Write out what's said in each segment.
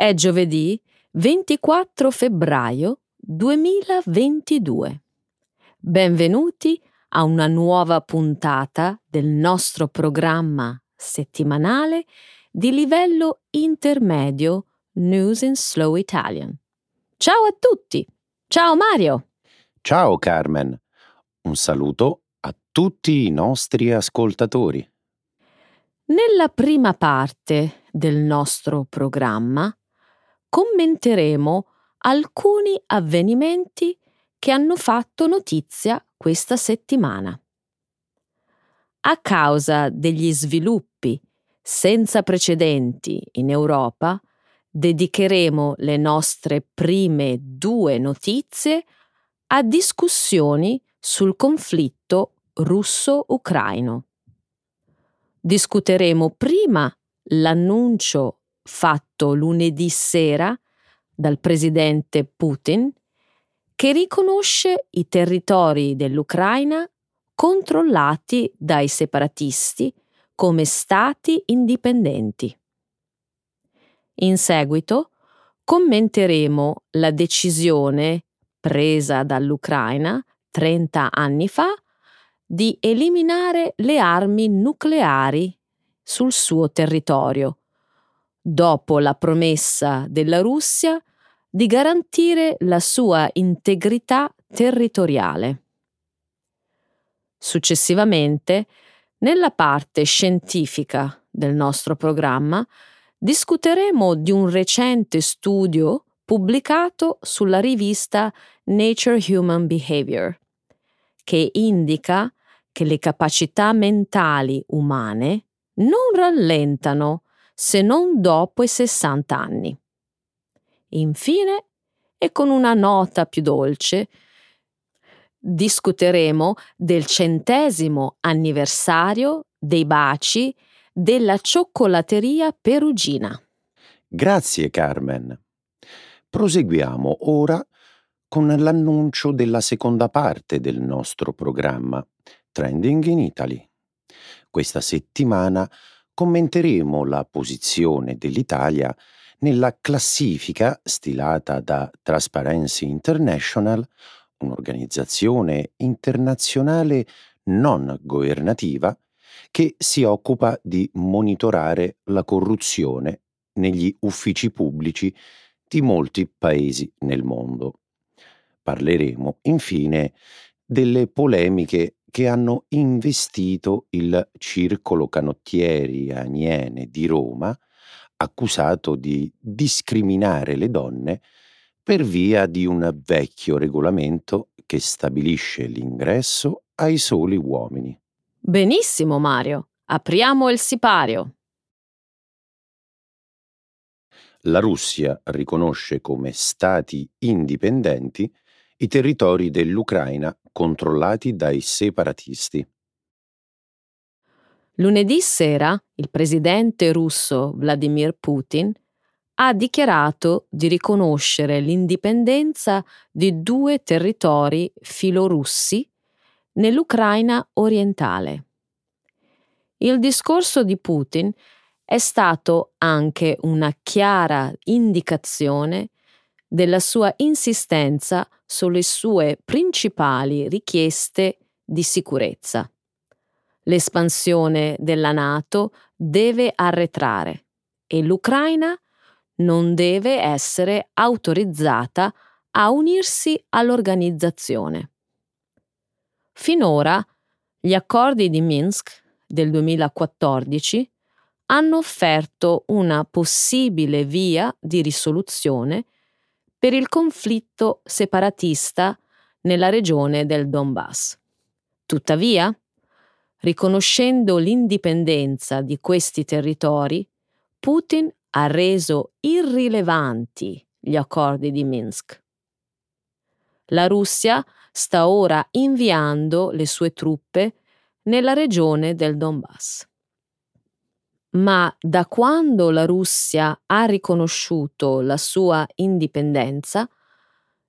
È giovedì 24 febbraio 2022. Benvenuti a una nuova puntata del nostro programma settimanale di livello intermedio News in Slow Italian. Ciao a tutti! Ciao Mario! Ciao Carmen! Un saluto a tutti i nostri ascoltatori. Nella prima parte del nostro programma commenteremo alcuni avvenimenti che hanno fatto notizia questa settimana. A causa degli sviluppi senza precedenti in Europa, dedicheremo le nostre prime due notizie a discussioni sul conflitto russo-ucraino. Discuteremo prima l'annuncio fatto lunedì sera dal presidente Putin che riconosce i territori dell'Ucraina controllati dai separatisti come stati indipendenti. In seguito commenteremo la decisione presa dall'Ucraina 30 anni fa di eliminare le armi nucleari sul suo territorio dopo la promessa della Russia di garantire la sua integrità territoriale. Successivamente, nella parte scientifica del nostro programma, discuteremo di un recente studio pubblicato sulla rivista Nature Human Behavior, che indica che le capacità mentali umane non rallentano se non dopo i 60 anni. Infine, e con una nota più dolce, discuteremo del centesimo anniversario dei baci della cioccolateria perugina. Grazie Carmen. Proseguiamo ora con l'annuncio della seconda parte del nostro programma Trending in Italy. Questa settimana commenteremo la posizione dell'Italia nella classifica stilata da Transparency International, un'organizzazione internazionale non governativa che si occupa di monitorare la corruzione negli uffici pubblici di molti paesi nel mondo. Parleremo infine delle polemiche che hanno investito il circolo canottieri Aniene di Roma, accusato di discriminare le donne per via di un vecchio regolamento che stabilisce l'ingresso ai soli uomini. Benissimo Mario, apriamo il sipario. La Russia riconosce come stati indipendenti i territori dell'Ucraina controllati dai separatisti. Lunedì sera il presidente russo Vladimir Putin ha dichiarato di riconoscere l'indipendenza di due territori filorussi nell'Ucraina orientale. Il discorso di Putin è stato anche una chiara indicazione della sua insistenza sulle sue principali richieste di sicurezza. L'espansione della Nato deve arretrare e l'Ucraina non deve essere autorizzata a unirsi all'organizzazione. Finora gli accordi di Minsk del 2014 hanno offerto una possibile via di risoluzione per il conflitto separatista nella regione del Donbass. Tuttavia, riconoscendo l'indipendenza di questi territori, Putin ha reso irrilevanti gli accordi di Minsk. La Russia sta ora inviando le sue truppe nella regione del Donbass ma da quando la Russia ha riconosciuto la sua indipendenza,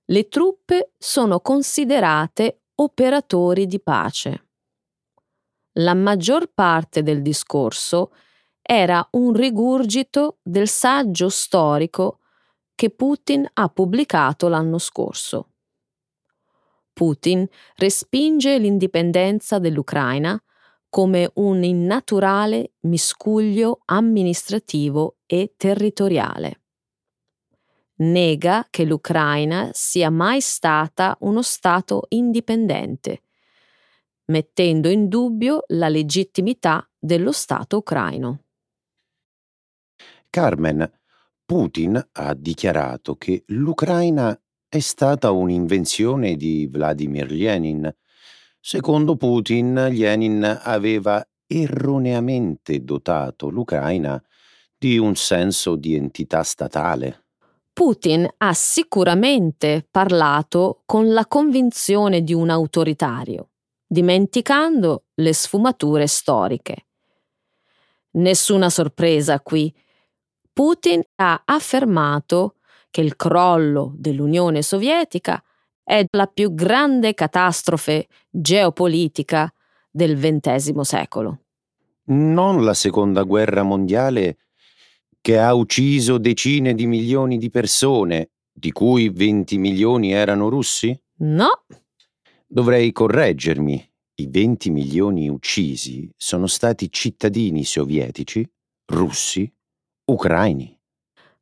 le truppe sono considerate operatori di pace. La maggior parte del discorso era un rigurgito del saggio storico che Putin ha pubblicato l'anno scorso. Putin respinge l'indipendenza dell'Ucraina come un innaturale miscuglio amministrativo e territoriale. Nega che l'Ucraina sia mai stata uno Stato indipendente, mettendo in dubbio la legittimità dello Stato ucraino. Carmen, Putin ha dichiarato che l'Ucraina è stata un'invenzione di Vladimir Lenin Secondo Putin, Lenin aveva erroneamente dotato l'Ucraina di un senso di entità statale. Putin ha sicuramente parlato con la convinzione di un autoritario, dimenticando le sfumature storiche. Nessuna sorpresa qui. Putin ha affermato che il crollo dell'Unione Sovietica è la più grande catastrofe geopolitica del XX secolo. Non la seconda guerra mondiale che ha ucciso decine di milioni di persone, di cui 20 milioni erano russi? No. Dovrei correggermi. I 20 milioni uccisi sono stati cittadini sovietici, russi, ucraini.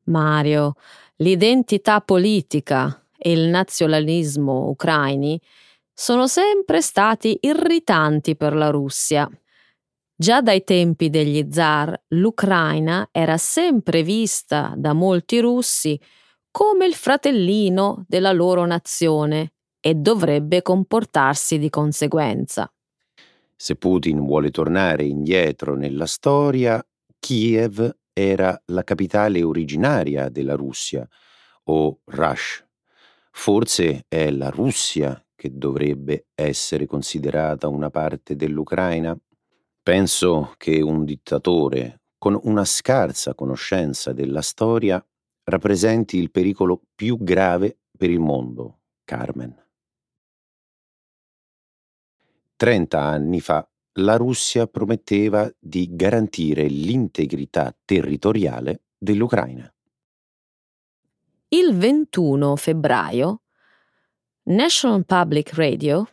Mario, l'identità politica e il nazionalismo ucraini sono sempre stati irritanti per la Russia. Già dai tempi degli zar l'Ucraina era sempre vista da molti russi come il fratellino della loro nazione e dovrebbe comportarsi di conseguenza. Se Putin vuole tornare indietro nella storia, Kiev era la capitale originaria della Russia, o Rush. Forse è la Russia che dovrebbe essere considerata una parte dell'Ucraina? Penso che un dittatore con una scarsa conoscenza della storia rappresenti il pericolo più grave per il mondo, Carmen. Trenta anni fa la Russia prometteva di garantire l'integrità territoriale dell'Ucraina. Il 21 febbraio National Public Radio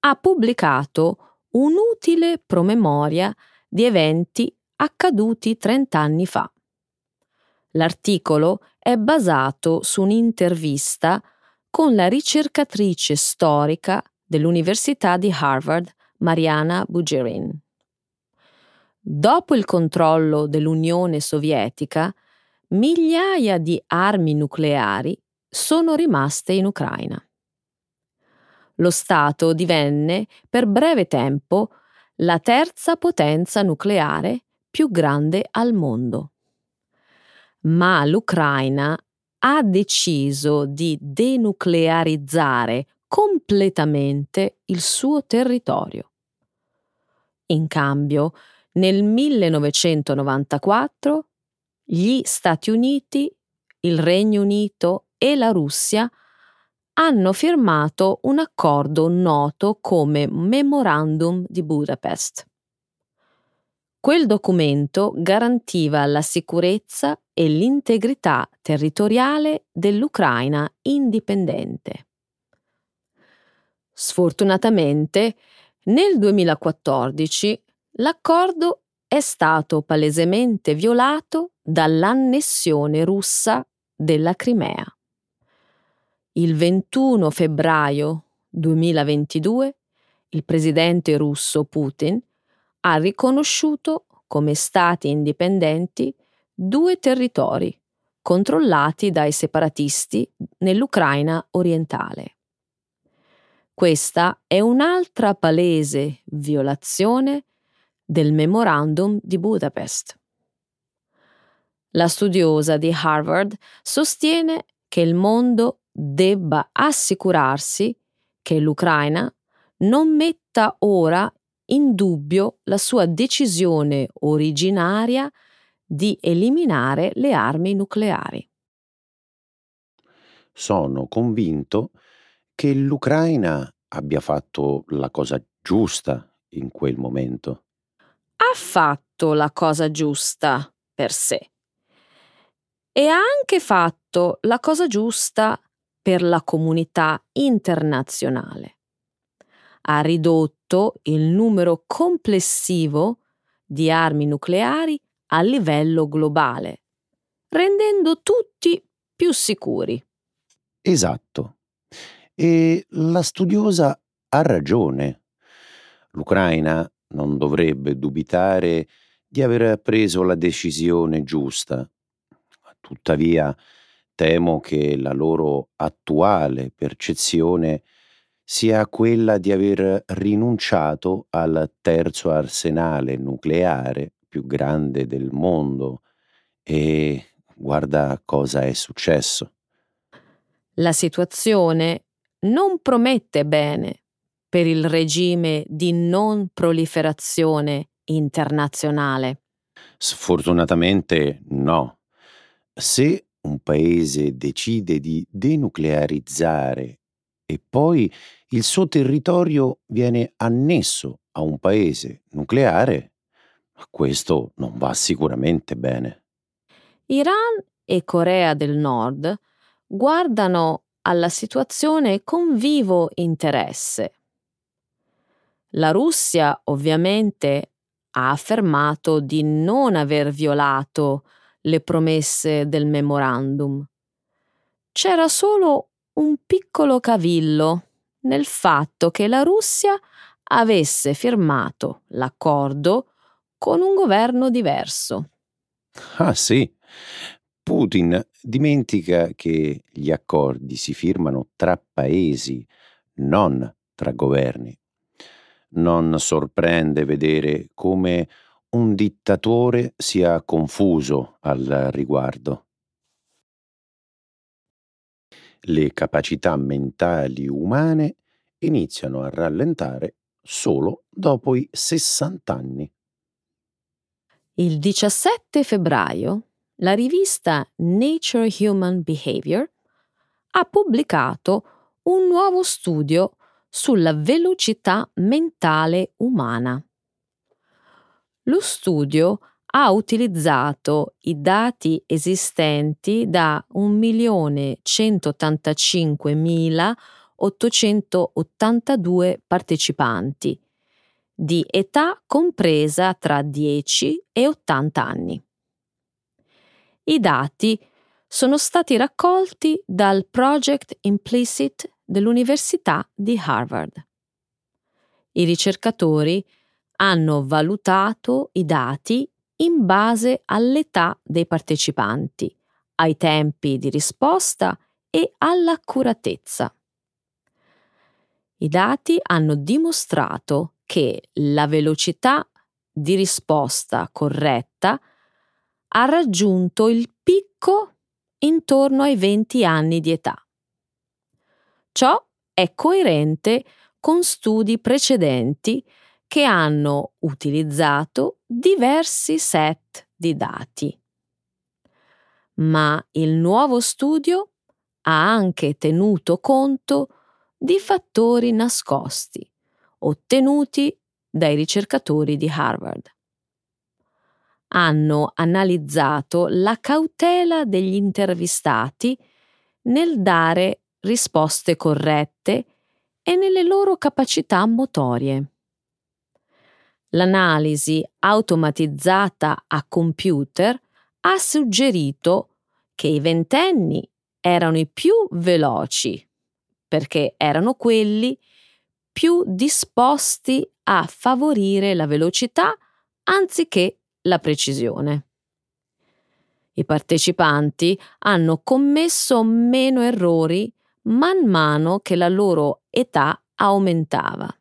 ha pubblicato un'utile promemoria di eventi accaduti 30 anni fa. L'articolo è basato su un'intervista con la ricercatrice storica dell'Università di Harvard, Mariana Bujerin. Dopo il controllo dell'Unione Sovietica, migliaia di armi nucleari sono rimaste in Ucraina. Lo Stato divenne per breve tempo la terza potenza nucleare più grande al mondo. Ma l'Ucraina ha deciso di denuclearizzare completamente il suo territorio. In cambio, nel 1994 gli Stati Uniti, il Regno Unito e la Russia hanno firmato un accordo noto come Memorandum di Budapest. Quel documento garantiva la sicurezza e l'integrità territoriale dell'Ucraina indipendente. Sfortunatamente, nel 2014 l'accordo è stato palesemente violato dall'annessione russa della Crimea. Il 21 febbraio 2022 il presidente russo Putin ha riconosciuto come stati indipendenti due territori controllati dai separatisti nell'Ucraina orientale. Questa è un'altra palese violazione del Memorandum di Budapest. La studiosa di Harvard sostiene che il mondo debba assicurarsi che l'Ucraina non metta ora in dubbio la sua decisione originaria di eliminare le armi nucleari. Sono convinto che l'Ucraina abbia fatto la cosa giusta in quel momento. Ha fatto la cosa giusta per sé e ha anche fatto la cosa giusta per la comunità internazionale. Ha ridotto il numero complessivo di armi nucleari a livello globale, rendendo tutti più sicuri. Esatto. E la studiosa ha ragione. L'Ucraina non dovrebbe dubitare di aver preso la decisione giusta. Tuttavia temo che la loro attuale percezione sia quella di aver rinunciato al terzo arsenale nucleare più grande del mondo e guarda cosa è successo. La situazione non promette bene per il regime di non proliferazione internazionale. Sfortunatamente no. Se un paese decide di denuclearizzare e poi il suo territorio viene annesso a un paese nucleare, questo non va sicuramente bene. Iran e Corea del Nord guardano alla situazione con vivo interesse. La Russia ovviamente ha affermato di non aver violato le promesse del memorandum. C'era solo un piccolo cavillo nel fatto che la Russia avesse firmato l'accordo con un governo diverso. Ah sì, Putin dimentica che gli accordi si firmano tra paesi, non tra governi. Non sorprende vedere come un dittatore sia confuso al riguardo. Le capacità mentali umane iniziano a rallentare solo dopo i 60 anni. Il 17 febbraio la rivista Nature Human Behavior ha pubblicato un nuovo studio sulla velocità mentale umana. Lo studio ha utilizzato i dati esistenti da 1.185.882 partecipanti di età compresa tra 10 e 80 anni. I dati sono stati raccolti dal Project Implicit dell'Università di Harvard. I ricercatori hanno valutato i dati in base all'età dei partecipanti, ai tempi di risposta e all'accuratezza. I dati hanno dimostrato che la velocità di risposta corretta ha raggiunto il picco intorno ai 20 anni di età. Ciò è coerente con studi precedenti che hanno utilizzato diversi set di dati. Ma il nuovo studio ha anche tenuto conto di fattori nascosti ottenuti dai ricercatori di Harvard. Hanno analizzato la cautela degli intervistati nel dare risposte corrette e nelle loro capacità motorie. L'analisi automatizzata a computer ha suggerito che i ventenni erano i più veloci perché erano quelli più disposti a favorire la velocità anziché la precisione. I partecipanti hanno commesso meno errori man mano che la loro età aumentava,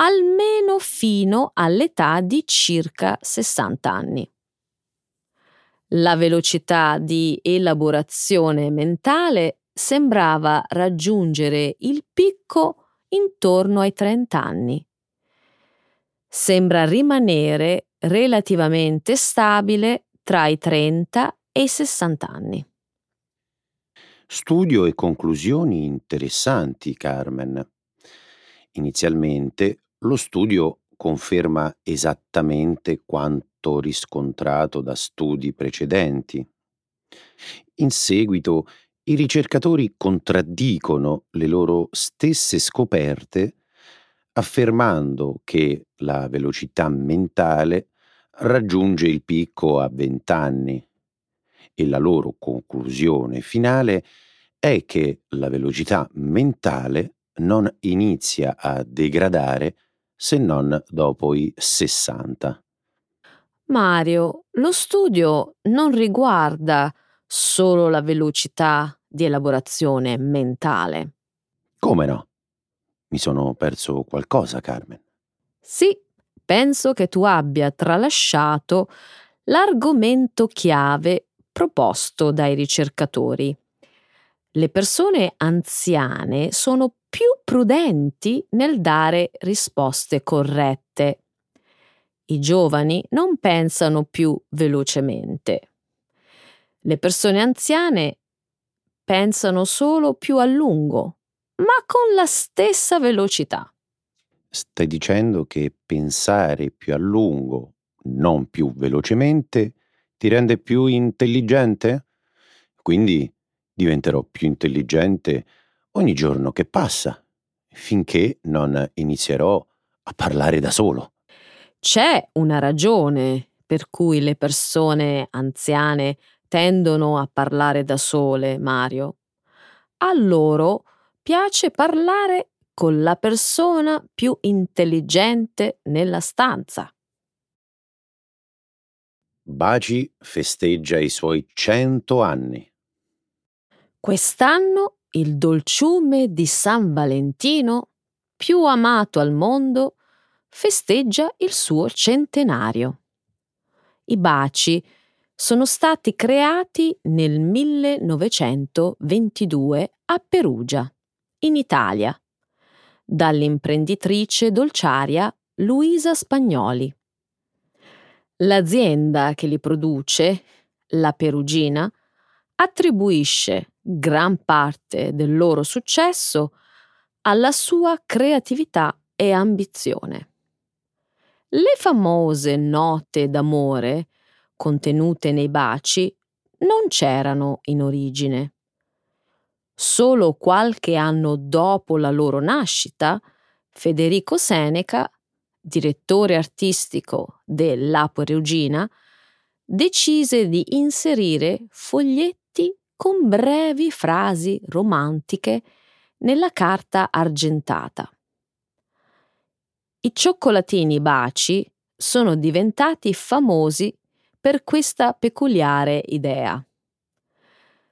almeno fino all'età di circa 60 anni. La velocità di elaborazione mentale sembrava raggiungere il picco intorno ai 30 anni. Sembra rimanere relativamente stabile tra i 30 e i 60 anni. Studio e conclusioni interessanti, Carmen. Inizialmente lo studio conferma esattamente quanto riscontrato da studi precedenti. In seguito i ricercatori contraddicono le loro stesse scoperte affermando che la velocità mentale raggiunge il picco a 20 anni e la loro conclusione finale è che la velocità mentale non inizia a degradare se non dopo i 60. Mario, lo studio non riguarda solo la velocità di elaborazione mentale. Come no? Mi sono perso qualcosa, Carmen. Sì, penso che tu abbia tralasciato l'argomento chiave proposto dai ricercatori. Le persone anziane sono più prudenti nel dare risposte corrette. I giovani non pensano più velocemente. Le persone anziane pensano solo più a lungo, ma con la stessa velocità. Stai dicendo che pensare più a lungo, non più velocemente, ti rende più intelligente? Quindi diventerò più intelligente ogni giorno che passa, finché non inizierò a parlare da solo. C'è una ragione per cui le persone anziane tendono a parlare da sole, Mario. A loro piace parlare con la persona più intelligente nella stanza. Baci festeggia i suoi cento anni. Quest'anno il dolciume di San Valentino, più amato al mondo, festeggia il suo centenario. I baci sono stati creati nel 1922 a Perugia, in Italia, dall'imprenditrice dolciaria Luisa Spagnoli. L'azienda che li produce, la Perugina, attribuisce gran parte del loro successo alla sua creatività e ambizione. Le famose note d'amore contenute nei baci non c'erano in origine. Solo qualche anno dopo la loro nascita, Federico Seneca, direttore artistico della Perugina, decise di inserire foglietti con brevi frasi romantiche nella carta argentata. I cioccolatini baci sono diventati famosi per questa peculiare idea.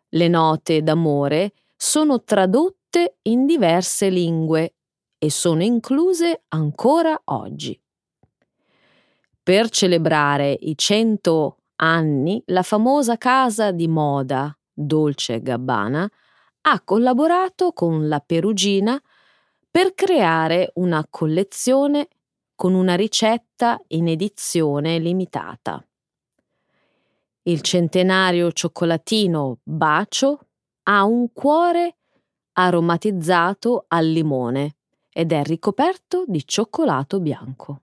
Le note d'amore sono tradotte in diverse lingue e sono incluse ancora oggi. Per celebrare i cento anni, la famosa casa di moda Dolce Gabbana ha collaborato con la Perugina per creare una collezione con una ricetta in edizione limitata. Il centenario cioccolatino Bacio ha un cuore aromatizzato al limone ed è ricoperto di cioccolato bianco.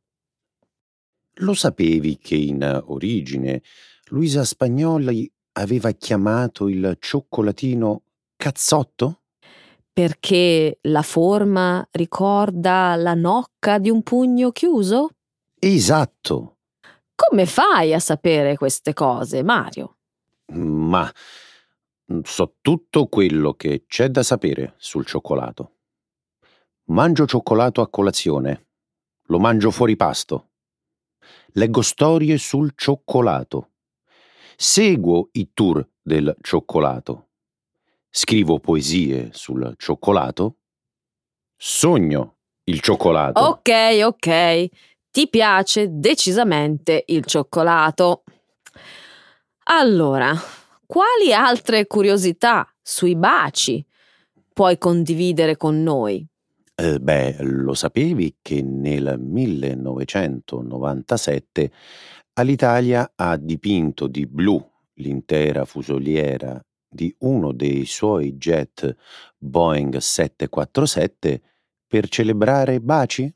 Lo sapevi che in origine Luisa Spagnoli aveva chiamato il cioccolatino cazzotto? Perché la forma ricorda la nocca di un pugno chiuso? Esatto. Come fai a sapere queste cose, Mario? Ma so tutto quello che c'è da sapere sul cioccolato. Mangio cioccolato a colazione. Lo mangio fuori pasto. Leggo storie sul cioccolato. Seguo i tour del cioccolato. Scrivo poesie sul cioccolato. Sogno il cioccolato. Ok, ok. Ti piace decisamente il cioccolato. Allora, quali altre curiosità sui baci puoi condividere con noi? Eh, beh, lo sapevi che nel 1997 Alitalia ha dipinto di blu l'intera fusoliera di uno dei suoi jet Boeing 747 per celebrare baci?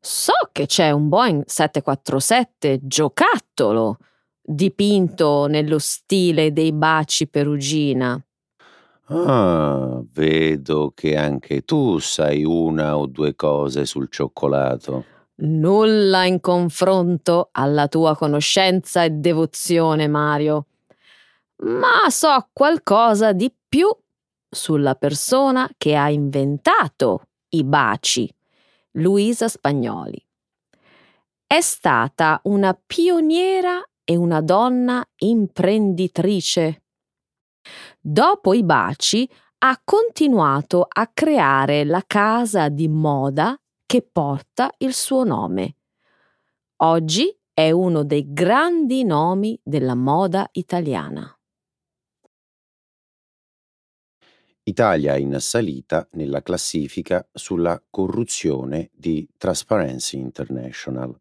So che c'è un Boeing 747 giocattolo dipinto nello stile dei baci perugina. Ah, vedo che anche tu sai una o due cose sul cioccolato. Nulla in confronto alla tua conoscenza e devozione, Mario. Ma so qualcosa di più sulla persona che ha inventato i baci, Luisa Spagnoli. È stata una pioniera e una donna imprenditrice. Dopo i baci ha continuato a creare la casa di moda che porta il suo nome. Oggi è uno dei grandi nomi della moda italiana. Italia in salita nella classifica sulla corruzione di Transparency International.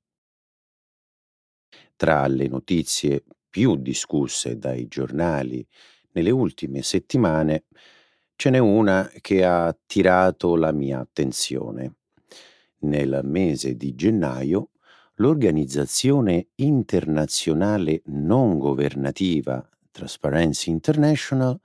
Tra le notizie più discusse dai giornali nelle ultime settimane ce n'è una che ha attirato la mia attenzione. Nel mese di gennaio l'organizzazione internazionale non governativa Transparency International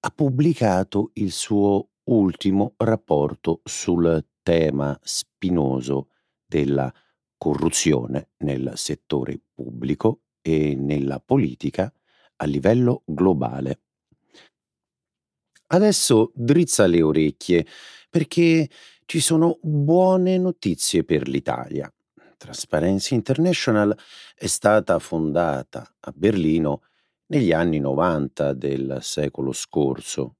ha pubblicato il suo ultimo rapporto sul tema spinoso della corruzione nel settore pubblico e nella politica a livello globale. Adesso drizza le orecchie perché ci sono buone notizie per l'Italia. Transparency International è stata fondata a Berlino negli anni 90 del secolo scorso.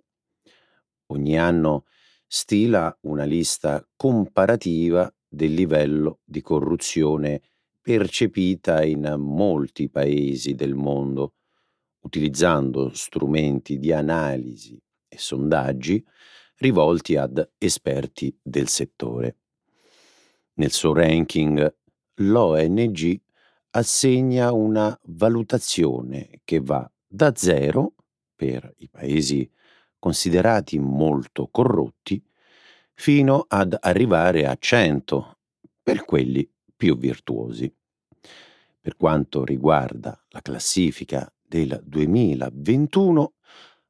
Ogni anno stila una lista comparativa del livello di corruzione percepita in molti paesi del mondo, utilizzando strumenti di analisi e sondaggi rivolti ad esperti del settore. Nel suo ranking l'ONG assegna una valutazione che va da 0 per i paesi considerati molto corrotti fino ad arrivare a 100 per quelli più virtuosi. Per quanto riguarda la classifica del 2021,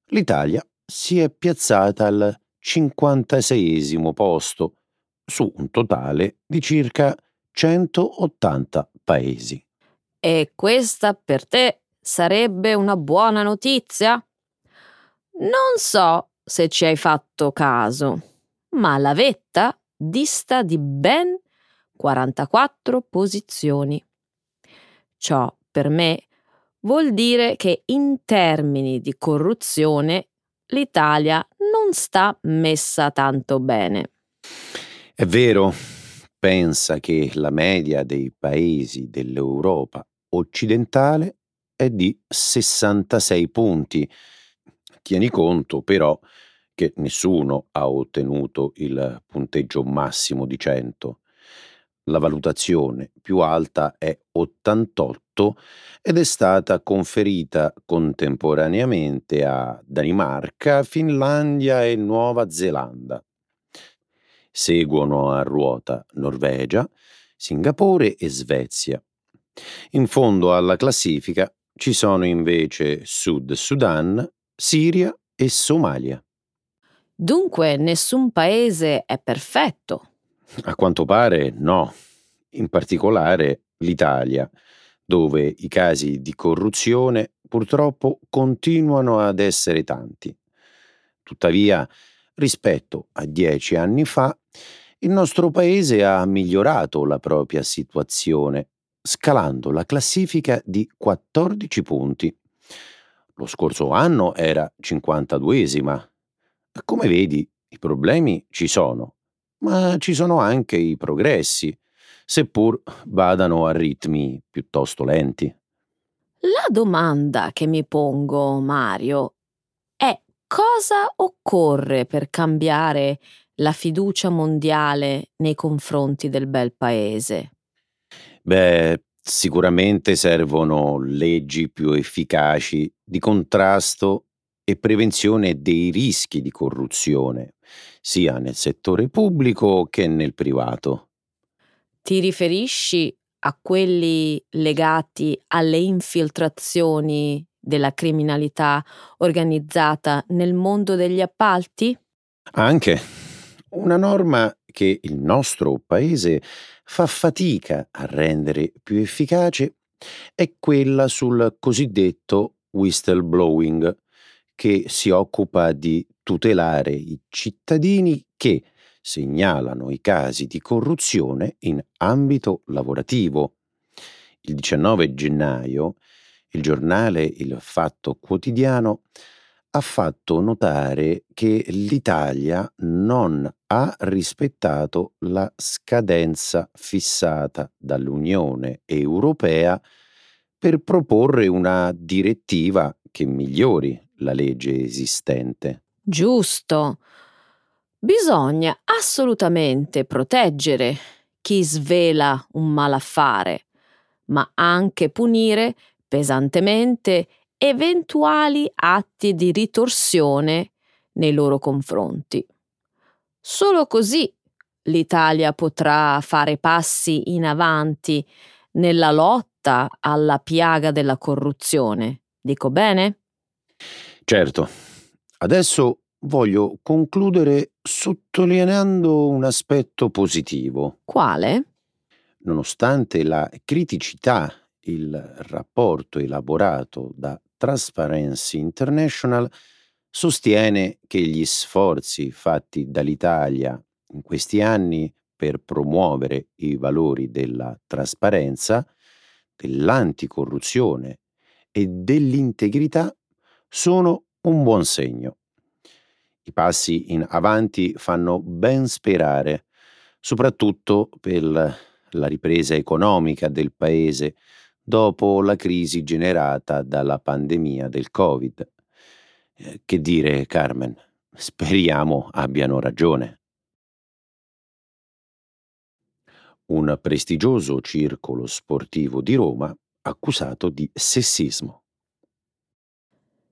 l'Italia si è piazzata al 56 posto su un totale di circa 180 paesi. E questa per te sarebbe una buona notizia? Non so se ci hai fatto caso, ma la vetta dista di ben 44 posizioni. Ciò per me vuol dire che in termini di corruzione l'Italia non sta messa tanto bene. È vero, pensa che la media dei paesi dell'Europa occidentale è di 66 punti. Tieni conto però che nessuno ha ottenuto il punteggio massimo di 100. La valutazione più alta è 88 ed è stata conferita contemporaneamente a Danimarca, Finlandia e Nuova Zelanda. Seguono a ruota Norvegia, Singapore e Svezia. In fondo alla classifica ci sono invece Sud Sudan, Siria e Somalia. Dunque nessun paese è perfetto. A quanto pare no, in particolare l'Italia, dove i casi di corruzione purtroppo continuano ad essere tanti. Tuttavia, rispetto a dieci anni fa, il nostro paese ha migliorato la propria situazione scalando la classifica di 14 punti. Lo scorso anno era 52esima. Come vedi, i problemi ci sono, ma ci sono anche i progressi, seppur vadano a ritmi piuttosto lenti. La domanda che mi pongo, Mario, è cosa occorre per cambiare la fiducia mondiale nei confronti del bel paese? Beh, sicuramente servono leggi più efficaci di contrasto e prevenzione dei rischi di corruzione, sia nel settore pubblico che nel privato. Ti riferisci a quelli legati alle infiltrazioni della criminalità organizzata nel mondo degli appalti? Anche una norma che il nostro paese fa fatica a rendere più efficace è quella sul cosiddetto whistleblowing, che si occupa di tutelare i cittadini che segnalano i casi di corruzione in ambito lavorativo. Il 19 gennaio il giornale Il Fatto Quotidiano ha fatto notare che l'Italia non ha rispettato la scadenza fissata dall'Unione Europea per proporre una direttiva che migliori la legge esistente. Giusto. Bisogna assolutamente proteggere chi svela un malaffare, ma anche punire pesantemente eventuali atti di ritorsione nei loro confronti. Solo così l'Italia potrà fare passi in avanti nella lotta alla piaga della corruzione. Dico bene? Certo. Adesso voglio concludere sottolineando un aspetto positivo. Quale? Nonostante la criticità, il rapporto elaborato da Transparency International sostiene che gli sforzi fatti dall'Italia in questi anni per promuovere i valori della trasparenza, dell'anticorruzione e dell'integrità sono un buon segno. I passi in avanti fanno ben sperare, soprattutto per la ripresa economica del Paese dopo la crisi generata dalla pandemia del Covid. Eh, che dire, Carmen? Speriamo abbiano ragione. Un prestigioso circolo sportivo di Roma accusato di sessismo.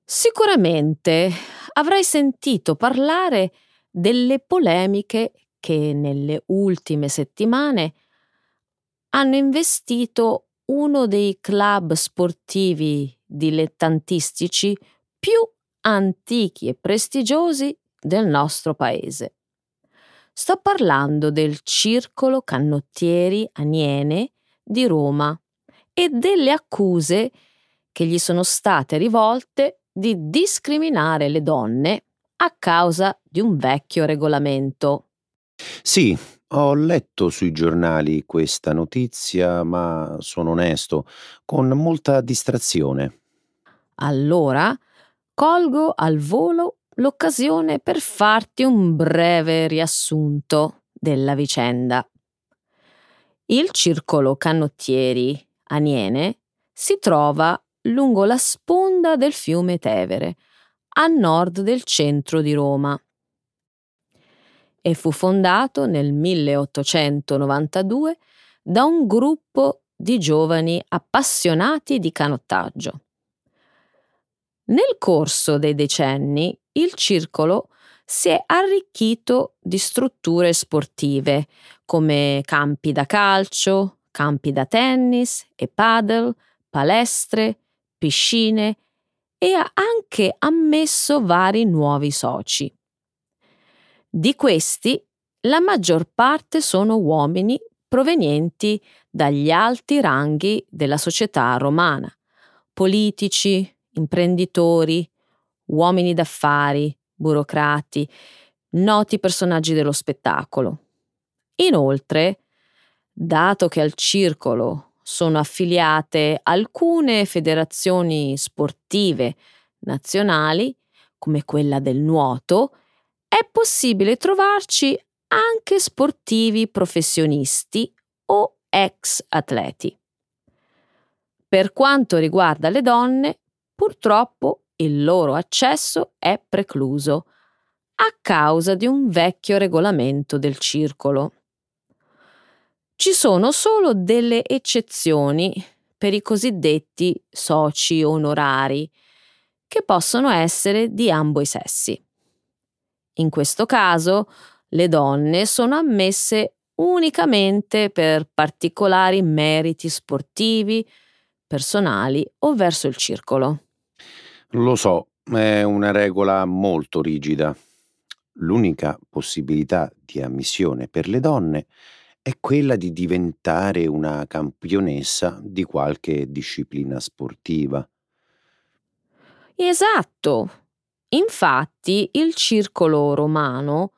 Sicuramente avrai sentito parlare delle polemiche che nelle ultime settimane hanno investito uno dei club sportivi dilettantistici più antichi e prestigiosi del nostro paese. Sto parlando del Circolo Cannottieri Aniene di Roma e delle accuse che gli sono state rivolte di discriminare le donne a causa di un vecchio regolamento. Sì, ho letto sui giornali questa notizia, ma sono onesto, con molta distrazione. Allora, colgo al volo l'occasione per farti un breve riassunto della vicenda. Il circolo cannottieri Aniene si trova lungo la sponda del fiume Tevere, a nord del centro di Roma. E fu fondato nel 1892 da un gruppo di giovani appassionati di canottaggio. Nel corso dei decenni il circolo si è arricchito di strutture sportive come campi da calcio, campi da tennis e paddle, palestre, piscine e ha anche ammesso vari nuovi soci. Di questi, la maggior parte sono uomini provenienti dagli alti ranghi della società romana, politici, imprenditori, uomini d'affari, burocrati, noti personaggi dello spettacolo. Inoltre, dato che al circolo sono affiliate alcune federazioni sportive nazionali, come quella del nuoto, è possibile trovarci anche sportivi professionisti o ex atleti. Per quanto riguarda le donne, purtroppo il loro accesso è precluso a causa di un vecchio regolamento del circolo. Ci sono solo delle eccezioni per i cosiddetti soci onorari, che possono essere di ambo i sessi. In questo caso le donne sono ammesse unicamente per particolari meriti sportivi, personali o verso il circolo. Lo so, è una regola molto rigida. L'unica possibilità di ammissione per le donne è quella di diventare una campionessa di qualche disciplina sportiva. Esatto. Infatti il circolo romano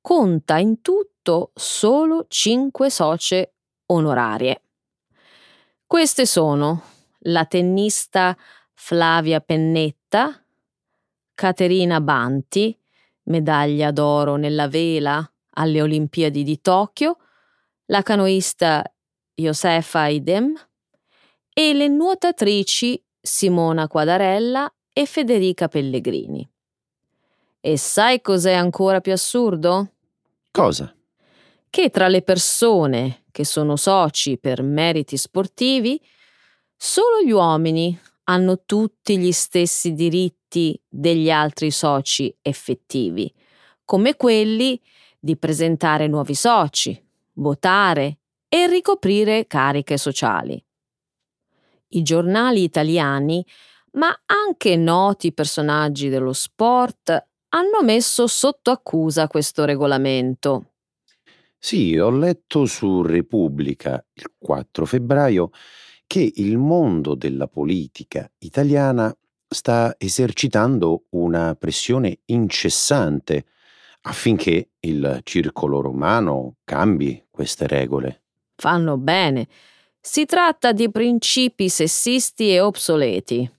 conta in tutto solo cinque socie onorarie. Queste sono la tennista Flavia Pennetta, Caterina Banti, medaglia d'oro nella vela alle Olimpiadi di Tokyo, la canoista Josefa Idem e le nuotatrici Simona Quadarella e Federica Pellegrini. E sai cos'è ancora più assurdo? Cosa? Che tra le persone che sono soci per meriti sportivi, solo gli uomini hanno tutti gli stessi diritti degli altri soci effettivi, come quelli di presentare nuovi soci, votare e ricoprire cariche sociali. I giornali italiani, ma anche noti personaggi dello sport, hanno messo sotto accusa questo regolamento. Sì, ho letto su Repubblica il 4 febbraio che il mondo della politica italiana sta esercitando una pressione incessante affinché il circolo romano cambi queste regole. Fanno bene. Si tratta di principi sessisti e obsoleti.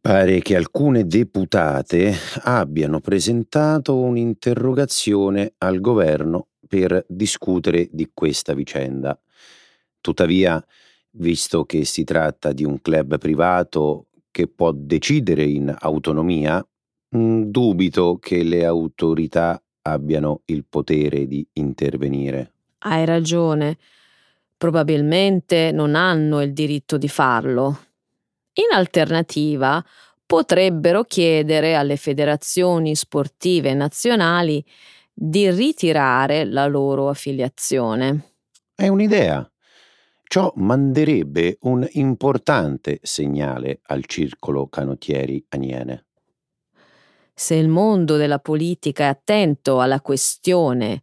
Pare che alcune deputate abbiano presentato un'interrogazione al governo per discutere di questa vicenda. Tuttavia, visto che si tratta di un club privato che può decidere in autonomia, mm, dubito che le autorità abbiano il potere di intervenire. Hai ragione. Probabilmente non hanno il diritto di farlo. In alternativa, potrebbero chiedere alle federazioni sportive nazionali di ritirare la loro affiliazione. È un'idea. Ciò manderebbe un importante segnale al circolo canottieri aniene. Se il mondo della politica è attento alla questione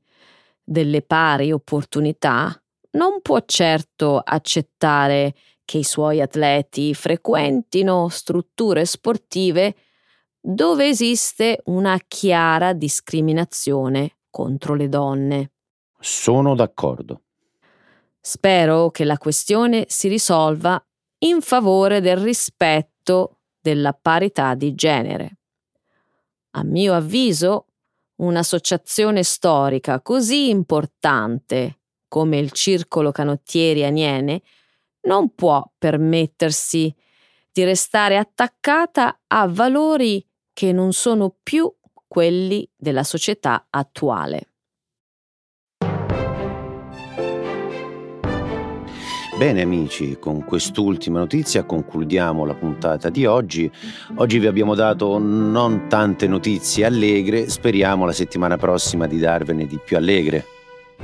delle pari opportunità, non può certo accettare che i suoi atleti frequentino strutture sportive dove esiste una chiara discriminazione contro le donne. Sono d'accordo. Spero che la questione si risolva in favore del rispetto della parità di genere. A mio avviso, un'associazione storica così importante come il Circolo Canottieri Aniene non può permettersi di restare attaccata a valori che non sono più quelli della società attuale. Bene amici, con quest'ultima notizia concludiamo la puntata di oggi. Oggi vi abbiamo dato non tante notizie allegre, speriamo la settimana prossima di darvene di più allegre.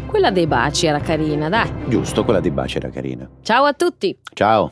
Quella dei baci era carina, dai. Giusto, quella dei baci era carina. Ciao a tutti. Ciao.